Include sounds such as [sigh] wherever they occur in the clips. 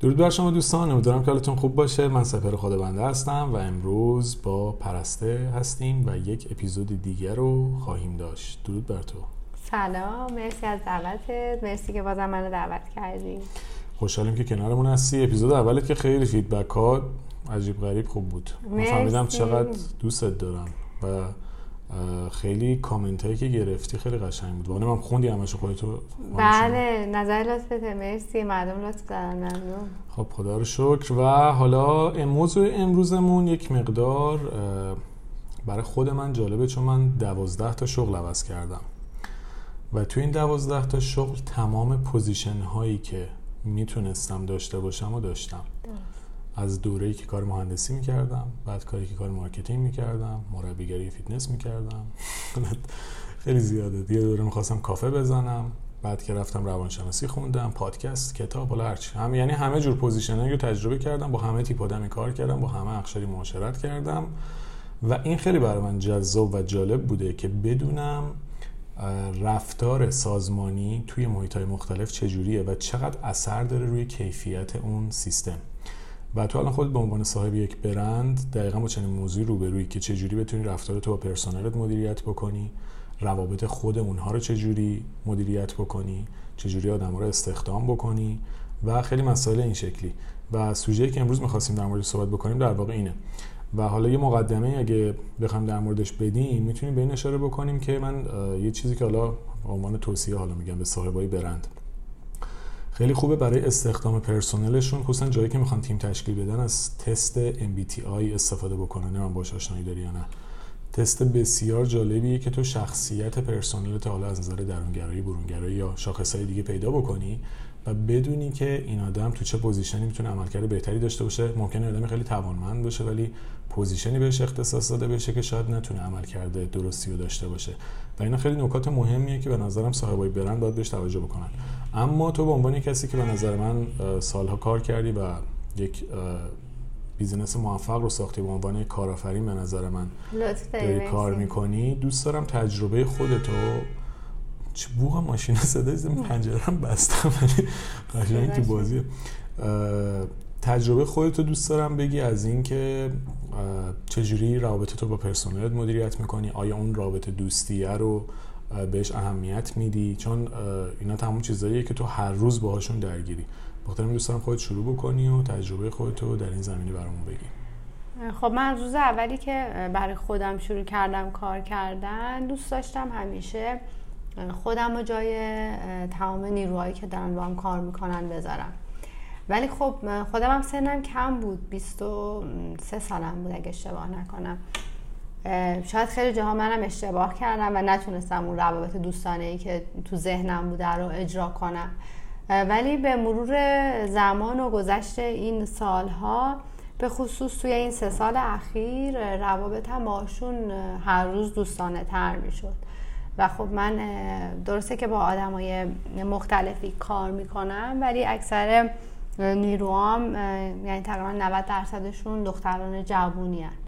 درود بر شما دوستان امیدوارم که حالتون خوب باشه. من سپر خود بنده هستم و امروز با پرسته هستیم و یک اپیزود دیگر رو خواهیم داشت. درود بر تو. سلام مرسی از دعوتت. مرسی که بازم منو دعوت کردی. خوشحالیم که کنارمون هستی. اپیزود اولت که خیلی فیدبک ها عجیب غریب خوب بود. من فهمیدم چقدر دوستت دارم و خیلی کامنت هایی که گرفتی خیلی قشنگ بود. وانه من خوندی همشو خودتو بله نظر لطفته مرسی مردم لطف دارن خب خدا رو شکر. و حالا موضوع امروزمون یک مقدار برای خود من جالبه چون من دوازده تا شغل عوض کردم. و تو این دوازده تا شغل تمام position هایی که می‌تونستم داشته باشم و داشتم. از دوره‌ای که کار مهندسی می‌کردم بعد کاری که کار marketing می‌کردم مربیگری فیتنس می‌کردم. [laughs] خیلی زیاده. یه دوره می‌خواستم کافه بزنم بعد که رفتم روانشناسی خوندم پادکست کتاب حالا هرچی هم یعنی همه جور پوزیشنایی رو تجربه کردم با همه تیپ آدمی کار کردم با همه اقشاری معاشرت کردم. و این خیلی برای من جذاب و جالب بوده که بدونم رفتار سازمانی توی محیط های مختلف چجوریه و چقدر اثر داره روی کیفیت اون سیستم. و تو الان خود به عنوان صاحب یک برند دقیقا با چنین موضوعی روبروی که چجوری بتونی رفتار تو با پرسنلت مدیریت بکنی روابط خود اونها رو چجوری مدیریت بکنی چجوری آدم رو استخدام بکنی و خیلی مسائل این شکلی. و سوژه‌ای که امروز می‌خواستیم در مورد صحبت بکنیم در واقع اینه. و حالا یه مقدمه اگه بخوام در موردش بدیم می‌تونیم به این اشاره بکنیم که من یه چیزی که حالا عنوان توصیه حالا میگم به صاحبای برند. خیلی خوبه برای استخدام پرسنلشون. خصوصا جایی که می‌خوان تیم تشکیل بدن از تست MBTI استفاده بکنن. من باش آشنایی داری یا نه. تست بسیار جالبیه که تو شخصیت پرسنلت حالا از نظر درونگرایی برونگرایی یا شاخصهای دیگه پیدا بکنی و بدونی که این آدم تو چه position ی می‌تونه عملکرد بهتری داشته باشه. ممکنه آدم خیلی توانمند باشه ولی position ی بهش اختصاص داده بشه که شاید نتونه عملکرد درستی رو داشته باشه. و اینا خیلی نکات مهمیه که به نظرم صاحبای برند باید بهش توجه بکنن. اما تو به عنوان کسی که به نظر من سالها کار کردی و یک بیزینس موفق رو ساختی به عنوان کارآفرین به نظر من داری کار می‌کنی دوست دارم تجربه خودتو چه بوغ ماشین صدای زمین پنجره هم بستم ولی تو بازی تجربه خودتو دوست دارم بگی از اینکه چجوری رابطه تو با پرسنلت مدیریت می‌کنی؟ آیا اون رابطه دوستیه رو بهش اهمیت میدی چون اینا تمام چیزاییه که تو هر روز باهاشون درگیری. بخاطر دوست دارم خودت شروع بکنی و تجربه خودتو در این زمینه برامون بگی. خب من روز اولی که برای خودم شروع کردم کار کردن دوست داشتم همیشه خودم رو جای تمام نیروهایی که دارن با هم کار می‌کنن بذارم. ولی خب خودم هم سنم کم بود 23 سالم بود اگه اشتباه نکنم. شاید خیلی جاها منم اشتباه کردم و نتونستم اون روابط دوستانه ای که تو ذهنم بوده رو اجرا کنم ولی به مرور زمان و گذشت این سالها به خصوص توی این سه سال اخیر روابطم باشون هر روز دوستانه تر می شد و خب من درسته که با آدمای مختلفی کار می‌کنم ولی اکثر نیروام یعنی تقریبا 90 درصدشون دختران جوونی هن.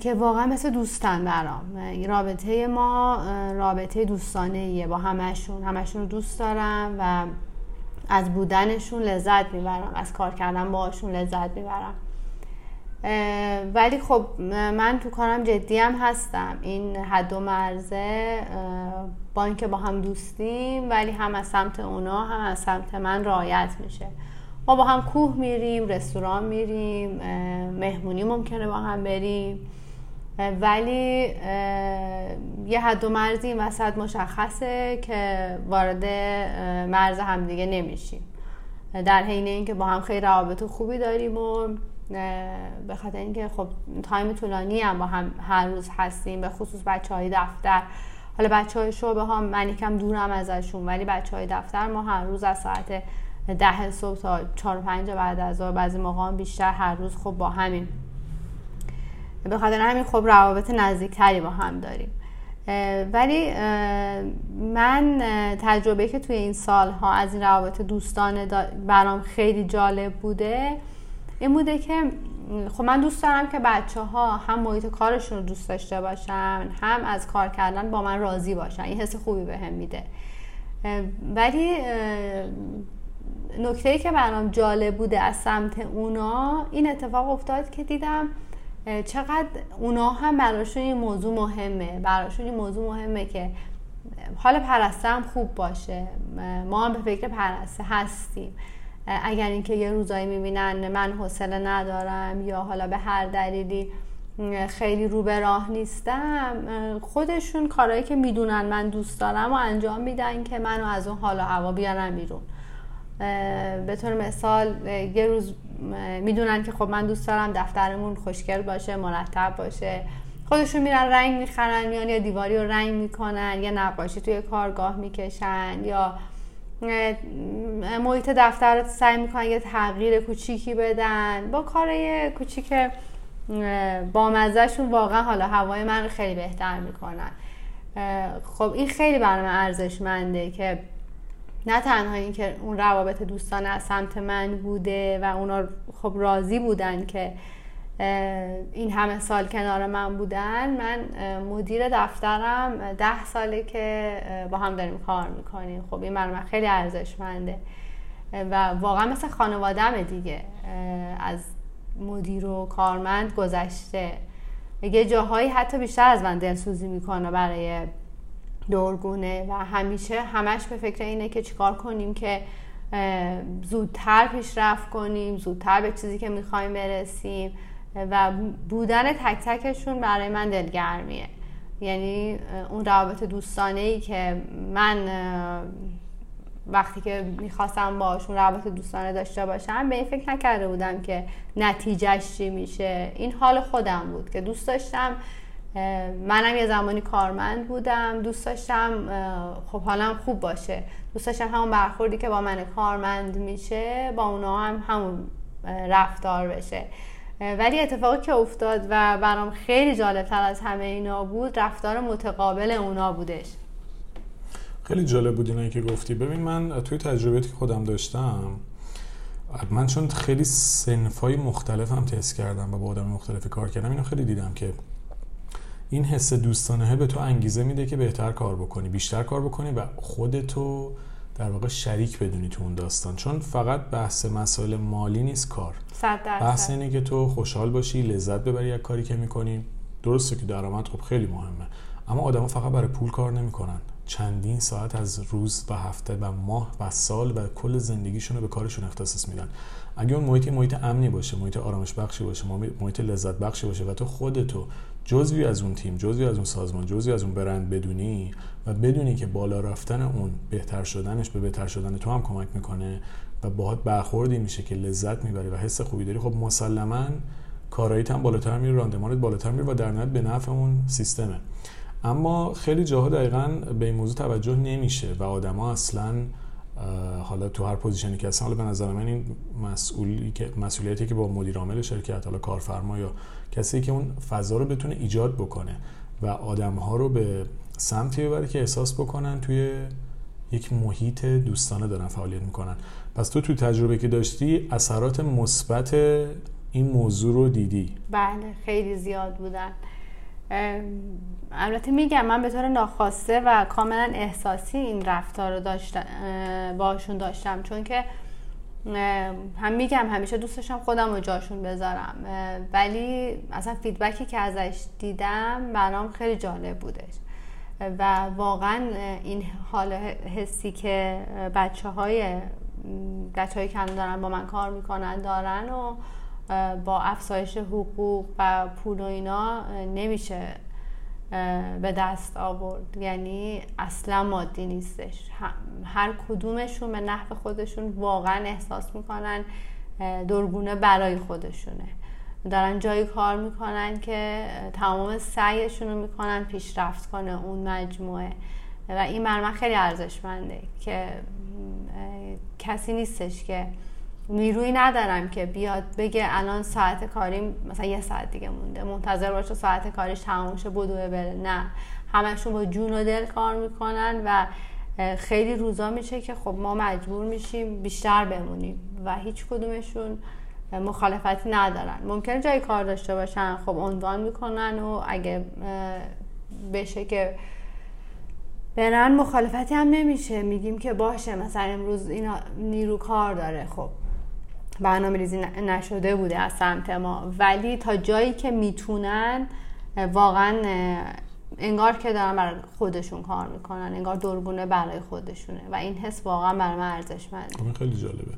که واقعا مثل دوستن برام. رابطه ما رابطه دوستانه ایه. با همشون همشون رو دوست دارم و از بودنشون لذت می‌برم. از کار کردن باهاشون لذت می‌برم. ولی خب من تو کارم جدی هستم. این حد و مرزه با اینکه با هم دوستیم ولی هم از سمت اونا هم از سمت من رعایت میشه. ما با هم کوه میریم رستوران میریم مهمونی ممکنه با هم بریم. ولی یه حد و مرزی این وسط مشخصه که وارد مرز همدیگه نمیشیم. در حین اینکه با هم خیلی روابط خوبی داریم و به خاطر اینکه خب تایم طولانی هم با هم هر روز هستیم به خصوص بچه های دفتر. حالا بچه های شعبه ها من یکم دورم ازشون ولی بچه های دفتر ما هر روز از ساعت ده صبح تا چهار پنج بعد از ظهر. بعضی موقع بیشتر هر روز خب با همین. به خاطر همین خب روابط نزدیکتری با هم داریم. ولی من تجربه که توی این سالها از این روابط دوستانه برام خیلی جالب بوده این بوده که خب من دوست دارم که بچه ها هم محیط کارشون رو دوست داشته باشن هم از کار کردن با من راضی باشن. این حس خوبی بهم به میده ولی نکته که برام جالب بوده از سمت اونا این اتفاق افتاد که دیدم چقدر اونا هم براشون این موضوع مهمه. براشون این موضوع مهمه که حال پرسته هم خوب باشه. ما هم به فکر پرسته هستیم. اگر اینکه یه روزایی می‌بینن من حوصله ندارم یا حالا به هر دلیلی خیلی رو به راه نیستم خودشون کارهایی که می‌دونن من دوست دارم و انجام میدن که منو از اون حال و هوا بیارن بیرون. به طور مثال یه روز می‌دونن که خب من دوست دارم دفترمون خوشگل باشه مرتب باشه. خودشون میرن رنگ می‌خرن میان یا دیواری رو رنگ می‌کنن یا نقاشی توی کارگاه می‌کشن یا محیط دفتر رو سعی می‌کنن یه تغییر کوچیکی بدن. با کار کوچیک با مزهشون واقعا حالا هوای من رو خیلی بهتر می‌کنن. خب این خیلی برنامه ارزشمنده که نه تنها اینکه اون روابط دوستانه از سمت من بوده و اونا خب راضی بودن که این همه سال کنار من بودن من مدیر دفترم ده ساله که با هم داریم کار می‌کنیم. خب این برای من خیلی ارزشمنده. و واقعا مثل خانوادم دیگه از مدیر و کارمند گذشته. یه جاهایی حتی بیشتر از من دلسوزی می‌کنه برای دورگونه و همیشه همش به فکر اینه که چیکار کنیم که زودتر پیشرفت کنیم زودتر به چیزی که می‌خوایم برسیم و بودن تک تکشون برای من دلگرمیه. یعنی اون روابط دوستانه ای که من وقتی که می‌خواستم باشون روابط دوستانه داشته باشم به این فکر نکرده بودم که نتیجهش چی میشه. این حال خودم بود که دوست داشتم منم یه زمانی کارمند بودم دوست داشتم خب حالم خوب باشه. دوست داشتم همون برخوردی که با من کارمند میشه با اونا هم همون رفتار بشه. ولی اتفاقی که افتاد و برام خیلی جالب تر از همه اینا بود رفتار متقابل اونا بودش. خیلی جالب بود اینا که گفتی. ببین من توی تجربیاتی که خودم داشتم من چون خیلی سنفای مختلف هم تست کردم و با آدم مختلف کار کردم اینو خیلی دیدم که این حس دوستانه به تو انگیزه میده که بهتر کار بکنی بیشتر کار بکنی و خودتو در واقع شریک بدونی تو اون داستان. چون فقط بحث مسائل مالی نیست کار. بحث اینه که تو خوشحال باشی لذت ببری از کاری که می‌کنی. درسته که درآمد خب خیلی مهمه. اما آدما فقط برای پول کار نمی‌کنن. چندین ساعت از روز و هفته و ماه و سال و کل زندگیشون رو به کارشون اختصاص میدن. اگه اون محیط محیط امنی باشه محیط آرامش بخشی باشه محیط لذت بخشی باشه و تو خودتو جزوی از اون تیم جزوی از اون سازمان جزوی از اون برند بدونی و بدونی که بالا رفتن اون بهتر شدنش به بهتر شدن تو هم کمک می‌کنه و باهات برخوردی میشه که لذت می‌بری و حس خوبی داری. خب مسلما کاراییت هم بالاتر میره راندمانت بالاتر میره و در نهایت به نفع اون سیستمه. اما خیلی جاها دقیقا به این موضوع توجه نمیشه و آدما اصلا حالا تو هر position ی که هستن حالا به نظر من این مسئولی که مسئولیتی که با مدیر عامل شرکت حالا کارفرما یا کسی که اون فضا رو بتونه ایجاد بکنه و آدم ها رو به سمتی ببره که احساس بکنن توی یک محیط دوستانه دارن فعالیت می‌کنن. پس تو تو تجربه که داشتی اثرات مثبت این موضوع رو دیدی؟ بله خیلی زیاد بودن. البته میگم من به طور ناخواسته و کاملا احساسی این رفتار رو داشتم باشون داشتم. چون که هم میگم همیشه دوست داشتم خودم رو جاشون بذارم. ولی اصلا فیدبکی که ازش دیدم برام خیلی جالب بودش. و واقعا این حال حسی که بچه های بچه که دارن با من کار می‌کنن دارن و با افزایش حقوق و پول و اینا نمیشه به دست آورد. یعنی اصلا مادی نیستش. هر کدومشون به نحو خودشون واقعا احساس می‌کنن دورگونه برای خودشونه. دارن جایی کار می‌کنن که تمام سعیشون رو می‌کنن پیشرفت کنه اون مجموعه. و این برای خیلی ارزشمنده که کسی نیستش که نیروی ندارم که بیاد بگه الان ساعت کاری مثلا یه ساعت دیگه مونده منتظر باشه ساعت کارش تموم شه بدوه بره. نه. همشون با جون و دل کار می‌کنن و خیلی روزا میشه که خب ما مجبور میشیم بیشتر بمونیم و هیچ کدومشون مخالفتی ندارن. ممکنه جای کار داشته باشن خب عنوان می‌کنن و اگه بشه که برن مخالفتی هم نمیشه. میگیم که باشه مثلا امروز اینا نیرو کار داره خب. برنامه ریزی نشده بوده از سمت ما. ولی تا جایی که می‌تونن واقعا انگار که دارن برای خودشون کار می‌کنن انگار دوربونه برای خودشونه و این حس واقعا برای من ارزشمنده. خیلی جالبه.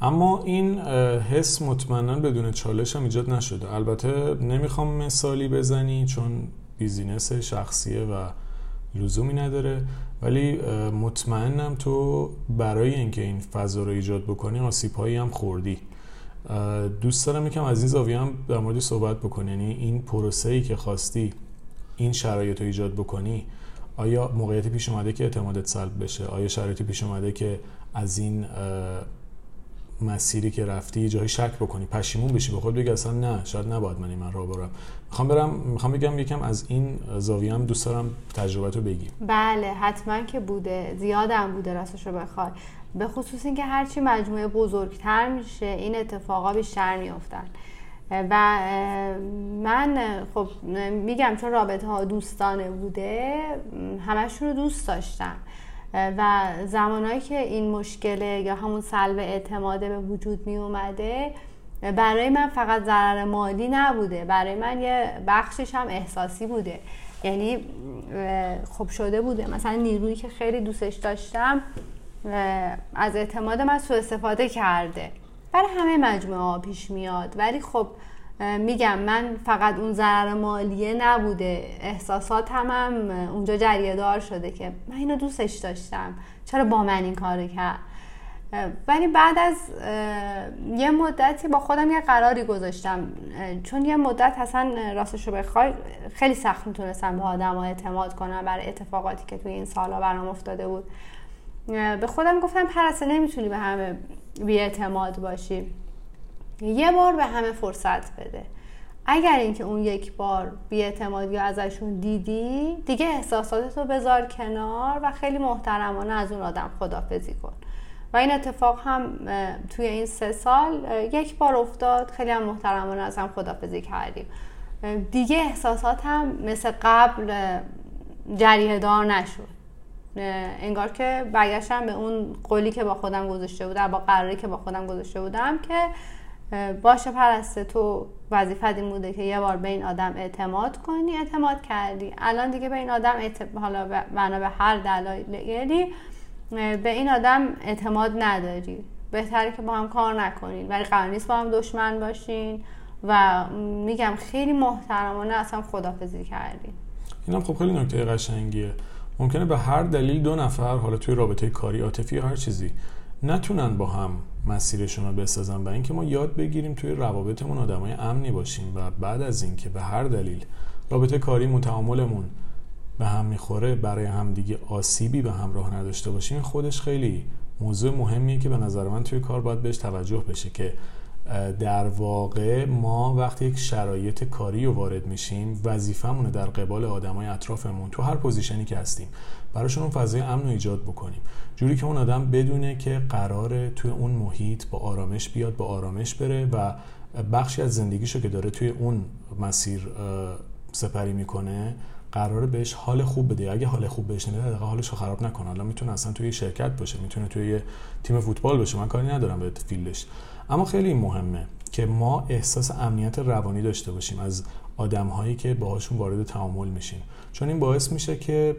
اما این حس مطمئنا بدون چالش هم ایجاد نشده. البته نمی‌خوام مثالی بزنی چون بیزینس شخصیه و لزومی نداره. ولی مطمئنم تو برای اینکه این فضا رو ایجاد بکنی آسیب هایی هم خوردی. دوست دارم یکم از این زاویه هم در مورد صحبت بکنی. یعنی این پروسه ای که خواستی این شرایط رو ایجاد بکنی آیا موقعیتی پیش اومده که اعتمادت سلب بشه؟ آیا شرایطی پیش اومده که از این مسیری که رفتی جایی شک بکنی پشیمون بشی به خود بگی اصلا نه شاید نباید من این من راه برم. می‌خوام برم می‌خوام بگم یکم از این زاویه هم دوست دارم تجربه تو بگی بله حتما که بوده زیادم بوده راستش رو بخوای. به خصوص اینکه هرچی مجموعه بزرگتر میشه این اتفاقا بیشتر میافتن. و من خب میگم چون رابطه ها دوستانه بوده همشون رو دوست داشتم. و زمانهایی که این مشکل یا همون سلب اعتماد به وجود می اومده برای من فقط ضرر مالی نبوده. برای من یه بخشش هم احساسی بوده. یعنی خب شده بوده. مثلا نیرویی که خیلی دوستش داشتم از اعتماد من سوء استفاده کرده. برای همه مجموعه پیش میاد. ولی خب میگم من فقط اون ضرر مالیه نبوده احساسات هم, هم اونجا جریه دار شده که من اینو دوستش داشتم چرا با من این کارو کرد؟ ولی بعد از یه مدتی با خودم یه قراری گذاشتم چون یه مدت اصلا راستش رو بخوای خیلی سخت می‌تونستم به آدم ها اعتماد کنم برای اتفاقاتی که توی این سالا برام افتاده بود. به خودم گفتم پرسته نمی‌تونی به همه بی اعتماد باشی. یه بار به همه فرصت بده. اگر اینکه اون یک بار بیاعتمادی ازشون دیدی دیگه احساساتتو بذار کنار و خیلی محترمانه از اون آدم خدافزی کن. و این اتفاق هم توی این سه سال یک بار افتاد. خیلی هم محترمانه از هم خدافزی کردیم. دیگه احساسات هم مثل قبل جریه دار نشد. انگار که برگشتم به اون قولی که با خودم گذاشته بودم با قراری که با خودم گذاشته بودم که باشه پرسته تو وظیفت این بوده که یه بار به این آدم اعتماد کنی اعتماد کردی. الان دیگه به این آدم حالا بنا به هر دلایلی به این آدم اعتماد نداری. بهتره که با هم کار نکنین. ولی قرار نیست با هم دشمن باشین و میگم خیلی محترمانه اصلا خدافزی کردین. اینم خب خیلی نکته قشنگیه. ممکنه به هر دلیل دو نفر حالا توی رابطه کاری عاطفی هر چیزی نتونن با هم مسیرشون رو بسازن و اینکه ما یاد بگیریم توی روابطمون آدمای امنی باشیم و بعد از اینکه به هر دلیل رابطه کاریمون تعاملمون به هم می‌خوره برای همدیگه آسیبی به همراه نداشته باشیم خودش خیلی موضوع مهمیه که به نظر من توی کار باید بهش توجه بشه که در واقع ما وقتی یک شرایط کاری رو وارد میشیم وظیفمونه در قبال آدمای اطرافمون تو هر پوزیشنی که هستیم براشون اون فضای امن رو ایجاد بکنیم. جوری که اون آدم بدونه که قراره توی اون محیط با آرامش بیاد با آرامش بره و بخشی از زندگیشو که داره توی اون مسیر سپری می‌کنه قراره بهش حال خوب بده. اگه حال خوب بهش نمیده دقیقا حالش رو خراب نکنه. حالا می‌تونه اصلا توی شرکت باشه می‌تونه توی تیم فوتبال باشه. من کاری ندارم به فیلدش. اما خیلی مهمه که ما احساس امنیت روانی داشته باشیم از آدم هایی که باهاشون وارد تعامل میشیم. چون این باعث میشه که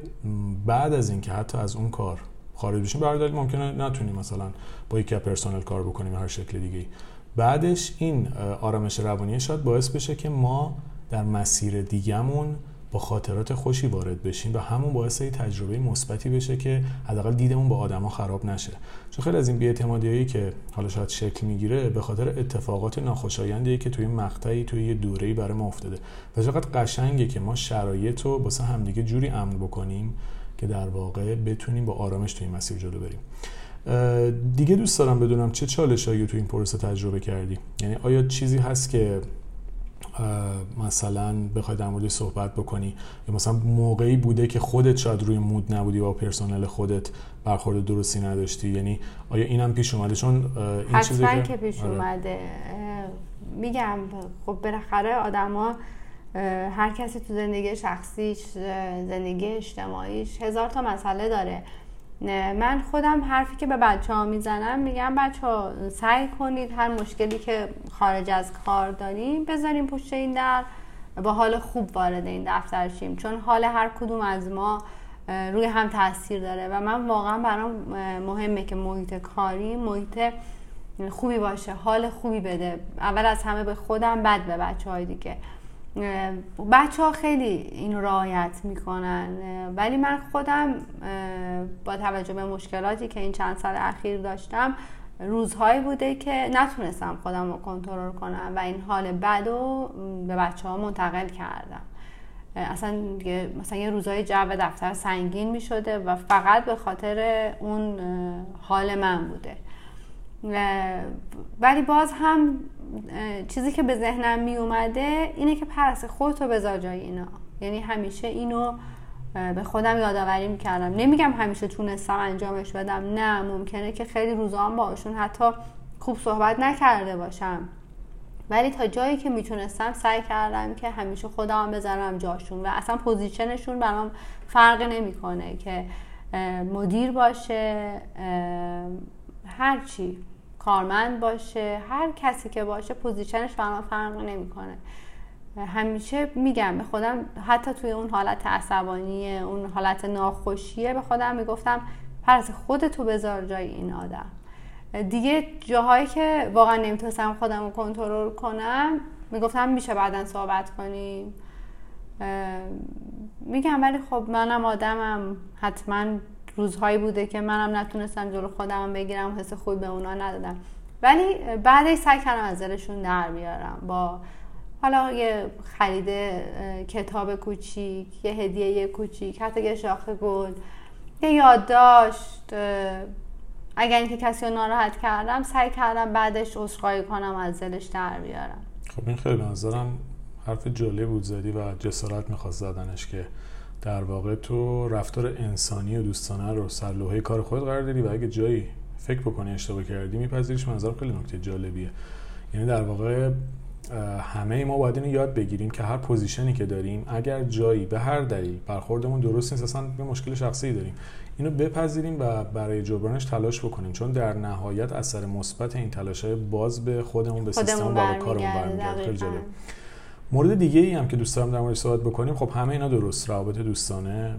بعد از اینکه حتی از اون کار خارج بشیم برای ممکنه نتونیم مثلا با یکی پرسنل کار بکنیم هر شکل دیگه بعدش این آرامش روانی شاید باعث بشه که ما در مسیر دیگهمون با خاطرات خوشی وارد بشیم و همون باعث تجربه مثبتی بشه که حداقل دیدمون با آدما خراب نشه. چون خیلی از این بی‌اعتمادیایی که حالا شاید شکل می‌گیره به خاطر اتفاقات ناخوشایندی که توی مقطعی توی یه دوره‌ای برای ما افتاده. و چقدر قشنگه که ما شرایط رو واسه همدیگه جوری امن بکنیم که در واقع بتونیم با آرامش توی مسیر جلو بریم. دیگه دوست دارم بدونم چه چالشایی تو این پروسه تجربه کردی؟ یعنی آیا چیزی هست که مثلا بخوای در مورد صحبت بکنی. یا مثلا موقعی بوده که خودت شاید روی مود نبودی با پرسنل خودت برخورد درستی نداشتی. یعنی آیا اینم پیش اومده؟ چون این چیزی که, که پیش آره. اومده. میگم خب بالاخره آدما هر کسی تو زندگی شخصیش زندگی اجتماعیش هزار تا مسئله داره. من خودم حرفی که به بچه ها می‌زنم میگم بچه ها سعی کنید هر مشکلی که خارج از کار داریم بذاریم پشت این در با حال خوب وارد این دفتر شیم. چون حال هر کدوم از ما روی هم تاثیر داره و من واقعا برام مهمه که محیط کاری محیط خوبی باشه حال خوبی بده. اول از همه به خودم بعد به بچه های دیگه. بچه ها خیلی این رعایت می‌کنن ولی من خودم با توجه به مشکلاتی که این چند سال اخیر داشتم روزهایی بوده که نتونستم خودم رو کنترل کنم و این حال بد رو به بچه ها منتقل کردم. اصلا مثلا یه روزای جو دفتر سنگین می شده و فقط به خاطر اون حال من بوده. ولی باز هم چیزی که به ذهنم می اومده اینه که پرست خودتو بذار جای اینا. یعنی همیشه اینو به خودم یادآوری می‌کردم. نمیگم همیشه تونستم انجامش بدم. نه ممکنه که خیلی روزا باشون حتی خوب صحبت نکرده باشم. ولی تا جایی که می‌تونستم سعی کردم که همیشه خودم بذارم جاشون و اصلا position شون برام فرق نمی‌کنه که مدیر باشه هرچی کارمند باشه هر کسی که باشه position ش برام فرق نمی‌کنه. همیشه میگم به خودم حتی توی اون حالت عصبانی اون حالت ناخوشیه به خودم می‌گفتم پرس خودتو بذار جای این آدم. دیگه جاهایی که واقعا نمی‌تونستم خودم رو کنترل کنم می‌گفتم میشه بعدا صحبت کنیم. میگم ولی خب منم آدمم حتما روزهایی بوده که منم نتونستم جلو خودم بگیرم حس خوبی به اونا ندادم. ولی بعدش سعی کردم از دلشون در بیارم. با حالا یه خرید کتاب کوچیک یه هدیه کوچیک حتی یه شاخه گل یه یادداشت اگر اینکه کسی رو ناراحت کردم سعی کردم بعدش عذرخواهی کنم از دلش در بیارم. خب این خیلی نظرم حرف جالب بود زدی و جسارت می‌خواست زدنش که در واقع تو رفتار انسانی و دوستانه رو سر کار خود قرار دادی و اگه جایی فکر بکنی اشتباه کردی میپذیریش. منظرم خیلی نکته جالبیه. یعنی در واقع همه ما باید اینو یاد بگیریم که هر پوزیشنی که داریم اگر جایی به هر دلیل برخوردمون درست نیست اصلا به مشکل شخصی داریم. اینو بپذیریم و برای جبرانش تلاش بکنیم. چون در نهایت اثر مثبت این تلاش باز به خودمون به سیستم و به کارمون برمیگرده. خیلی جالب. مورد دیگه ای هم که دوست دارم در مورد صحبت بکنیم خب همه اینا درست روابط دوستانه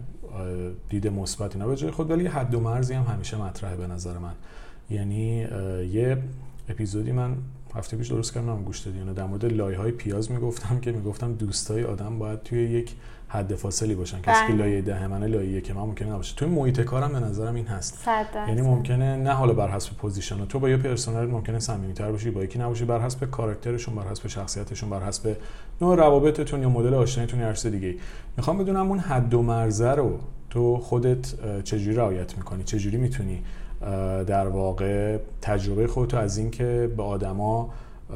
دید مثبت اینا. به جای خود ولی حد و مرزی هم همیشه مطرحه به نظر من. یعنی یه اپیزودی من هفته پیش درست کردم گوش دادی. در مورد لایه های پیاز می‌گفتم که می‌گفتم دوستای آدم باید توی یک حد فاصلی باشن. کسی که بله. لایه ده منه لایه که من ممکنه نباشه. توی محیط کارم به نظرم این هست. یعنی ممکنه نه حالا بر حسب پوزیشن تو با یه پرسنل ممکنه صمیمیت‌تر باشی با یکی نباشی. بر حسب کاراکترشون بر حسب شخصیتشون بر حسب نوع روابطتون یا مدل آشناییتون یا هر دیگه می‌خوام بدونم اون حد و مرزه رو تو خودت چجوری رعایت می‌کنی؟ چجوری می‌تونی در واقع تجربه خودتو از اینکه به آدما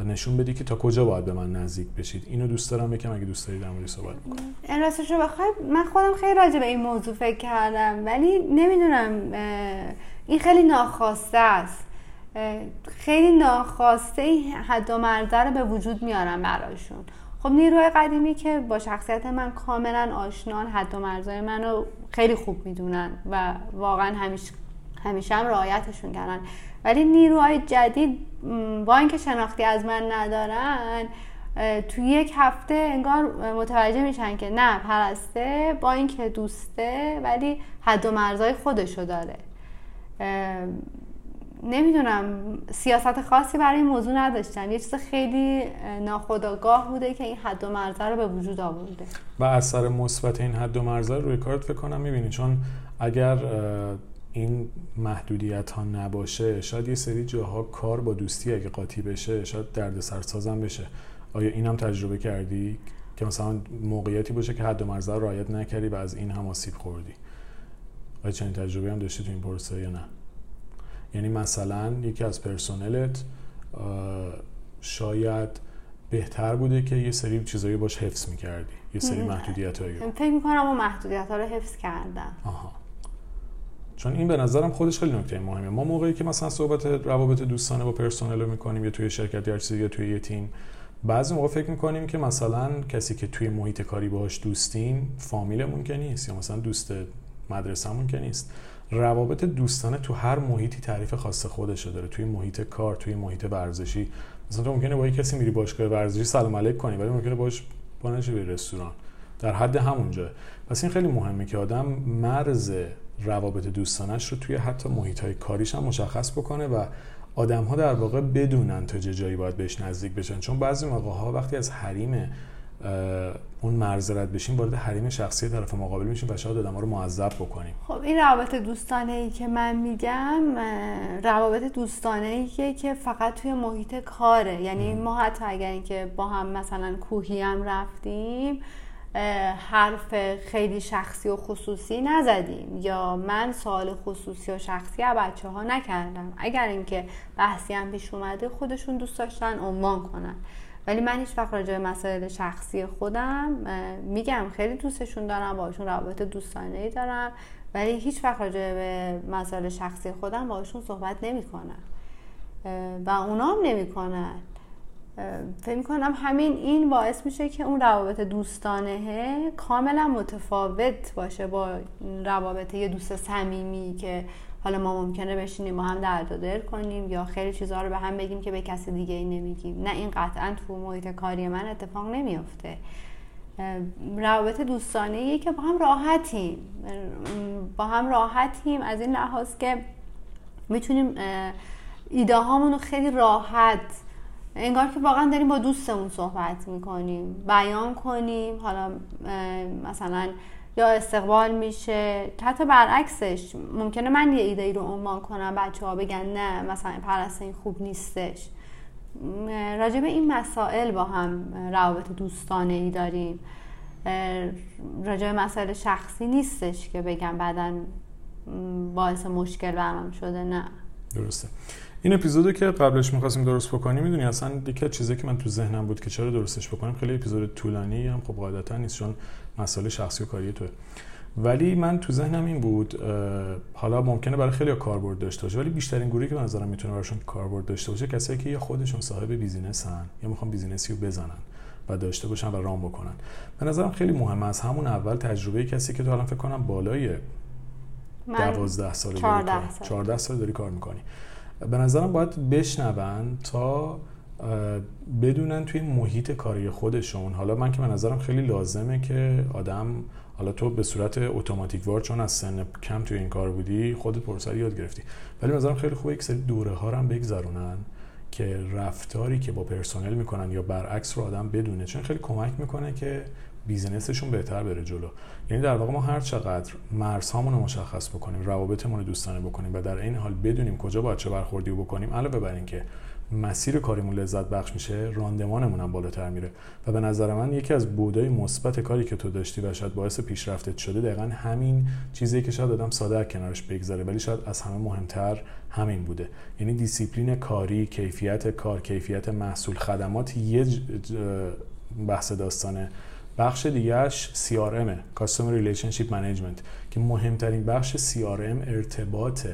نشون بدی که تا کجا باید به من نزدیک بشید. اینو دوست دارم یکم اگه دوست دارید در صحبت بکنم. راستش رو بخوای من خودم خیلی راجع به این موضوع فکر کردم ولی نمی‌دونم این خیلی ناخواسته است. خیلی ناخواسته حد و مرزه رو به وجود میارم براشون. خب نیروهای قدیمی که با شخصیت من کاملا آشنان حد و مرزهای منو خیلی خوب می‌دونن و واقعا همیشه همیشه هم رعایتشون کردن. ولی نیروهای جدید با اینکه شناختی از من ندارن تو یک هفته انگار متوجه میشن که نه پرسته با اینکه دوسته ولی حد و مرزای خودشو داره. نمی‌دونم سیاست خاصی برای این موضوع نداشتم یه چیز خیلی ناخودآگاه بوده که این حد و مرزه رو به وجود آورده. و اثر مثبت این حد و مرزه روی کارت فکر کنم می‌بینی. چون اگر این محدودیت ها نباشه شاید یه سری جاها کار با دوستی اگه قاطی بشه شاید درد سرسازم بشه. آیا این هم تجربه کردی که مثلا موقعیتی باشه که حد و مرزه رعایت نکردی و از این هم آسیب خوردی؟ آیا چنین تجربه هم داشتی تو این پروسه یا نه؟ یعنی مثلا یکی از پرسنلت شاید بهتر بوده که یه سری چیزایی باش حفظ می‌کردی یه سری محدودیت هایی فکر می‌کنم اون محدودیت ها رو حفظ کردم. آها. چون این به نظرم خودش خیلی نکته مهمه ما موقعی که مثلا صحبت روابط دوستانه با پرسنل رو می‌کنیم یا توی شرکت یا چیزی یا توی یه تیم بعضی موقع فکر می‌کنیم که مثلا کسی که توی محیط کاری باهاش دوستیم فامیلمون که نیست یا مثلا دوست مدرسهمون که نیست. روابط دوستانه تو هر محیطی تعریف خاص خودشه. داره توی محیط کار توی محیط ورزشی. مثلا تو ممکنه با کسی میری باشگاه ورزشی سلام علیک کنی ولی ممکنه باش بانش به رستوران. در حد همونجا. پس این خیلی مهمه که آدم مرز روابط دوستانش رو توی حتی محیط های کاریش هم مشخص بکنه و آدم ها در واقع بدونن تا چه جایی باید بهش نزدیک بشن. چون بعضی موقع ها وقتی از حریم اون مرز رد بشیم وارد حریم شخصی طرف مقابل میشیم و شاید آدم ها رو معذب بکنیم. خب این روابط دوستانه ای که من میگم روابط دوستانه ای که فقط توی محیط کاره. یعنی ما حتی اگر اینکه با هم مثلا کوهی هم رفتیم حرف خیلی شخصی و خصوصی نزدیم. یا من سوال خصوصی و شخصی از بچه ها نکردم. اگر اینکه بحثی هم پیش اومده خودشون دوست داشتن عنوان کنن. ولی من هیچ وقت راجع به مسائل شخصی خودم میگم خیلی دوستشون دارم باشون روابط دوستانه ای دارم ولی هیچ وقت راجع به مسائل شخصی خودم باشون صحبت نمی‌کنم. و اونا هم نمی‌کنن. فکر کنم همین این باعث میشه که اون روابط دوستانه کاملا متفاوت باشه با روابط یه دوست صمیمی که حالا ما ممکنه بشینیم با هم درد و دل کنیم یا خیلی چیزها رو به هم بگیم که به کسی دیگه ای نمیگیم. نه این قطعا تو محیط کاری من اتفاق نمیافته. روابط دوستانه ای که با هم راحتیم. با هم راحتیم از این لحاظ که می‌تونیم ایده رو خیلی راحت انگار که واقعا داریم با دوستمون صحبت می‌کنیم بیان کنیم حالا مثلا یا استقبال میشه حتی برعکسش ممکنه من یه ایده ای رو عنوان کنم بچه ها بگن نه مثلا پرست این خوب نیستش. راجع این مسائل با هم روابط دوستانه ای داریم راجع به مسائل شخصی نیستش که بگم بعدا باعث مشکل برام شده نه. درسته. این اپیزودو که قبلش می‌خواستیم درست بکنیم می‌دونی اصلا از چیزایی که من تو ذهنم بود که چرا درستش بکنیم خیلی اپیزود طولانی هم خب قاعدتا نیست چون مسئله شخصی و کاری توه. ولی من تو ذهنم این بود حالا ممکنه برای خیلی کاربرد داشته باشه ولی بیشترین گروهی که نظرم می‌تونه براشون کاربرد داشته باشه کسایی که یا خودشون صاحب بیزینسن یا می‌خوان بیزینسی رو بزنن و داشته باشن و رام بکنن. به نظرم خیلی مهمه از همون اول تجربه کسی که تو الان فکر کنم بالای 12 سال 14 سال داری کار می‌کنی. به نظرم باید بشنون تا بدونن توی محیط کاری خودشون. حالا من که به نظرم خیلی لازمه که آدم حالا تو به صورت اتوماتیک وار چون از سن کم توی این کار بودی خودت پرسر یاد گرفتی. ولی به نظرم خیلی خوبه یک سری دوره ها هم بگذرونن که رفتاری که با پرسنل می‌کنن یا برعکس رو آدم بدونه چون خیلی کمک می‌کنه که بیزنسشون بهتر بره جلو. یعنی در واقع ما هر چقدر مرزهامون رو مشخص بکنیم روابطمون رو دوستانه بکنیم و در این حال بدونیم کجا باید چه برخوردی بکنیم علاوه بر اینکه مسیر کاریمون لذت بخش میشه راندمانمون هم بالاتر میره. و به نظر من یکی از بعدای مثبت کاری که تو داشتی و شاید باعث پیشرفتت شده دقیقا همین چیزی که شاید آدم ساده کنارش بگذره ولی شاید از همه مهمتر همین بوده. یعنی دیسیپلین کاری کیفیت کار کیفیت محصول خدمات یه بحث داستانه. بخش دیگهش CRM Customer Relationship Management که مهمترین بخش CRM ارتباط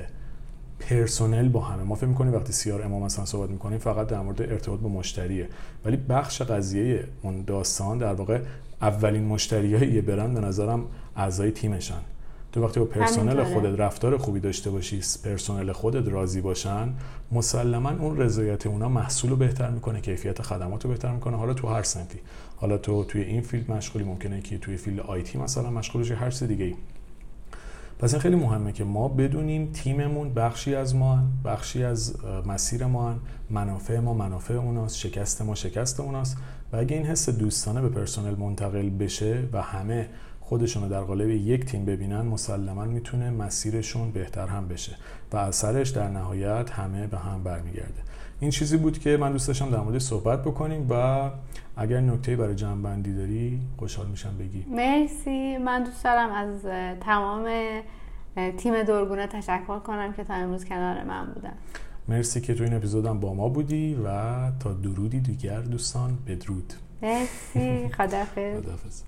پرسنل با همه. ما فکر می‌کنیم وقتی CRM مثلا صحبت می‌کنیم فقط در مورد ارتباط با مشتریه. ولی بخش قضیه اون داستان در واقع اولین مشتری های یه برند به نظرم اعضای تیمشن. تو وقتی با پرسنل خودت رفتار خوبی داشته باشی پرسنل خودت راضی باشن مسلما اون رضایت اونا محصول رو بهتر می‌کنه کیفیت خدمات رو بهتر می‌کنه. حالا تو هر صنعتی حالا تو توی این field مشغولی ممکنه که توی field IT مثلا مشغول بشی هر چیز دیگه ای. پس این خیلی مهمه که ما بدونیم تیممون بخشی از ما بخشی از مسیر ما منافع ما منافع اوناست شکست ما شکست اوناست. و اگه این حس دوستانه به پرسنل منتقل بشه و همه خودشون رو در قالب یک تیم ببینن مسلما می‌تونه مسیرشون بهتر هم بشه. و اثرش در نهایت همه به هم برمیگرده. این چیزی بود که من دوست داشتم در مورد صحبت بکنیم و اگر نکته برای بندی داری خوشحال میشم بگی. مرسی. من دوست دارم از تمام تیم دورگونه تشکر کنم که تا امروز کنار من بودن. مرسی که تو این اپیزودم با ما بودی و تا درودی دیگر دوستان بدرود. مرسی. خدافز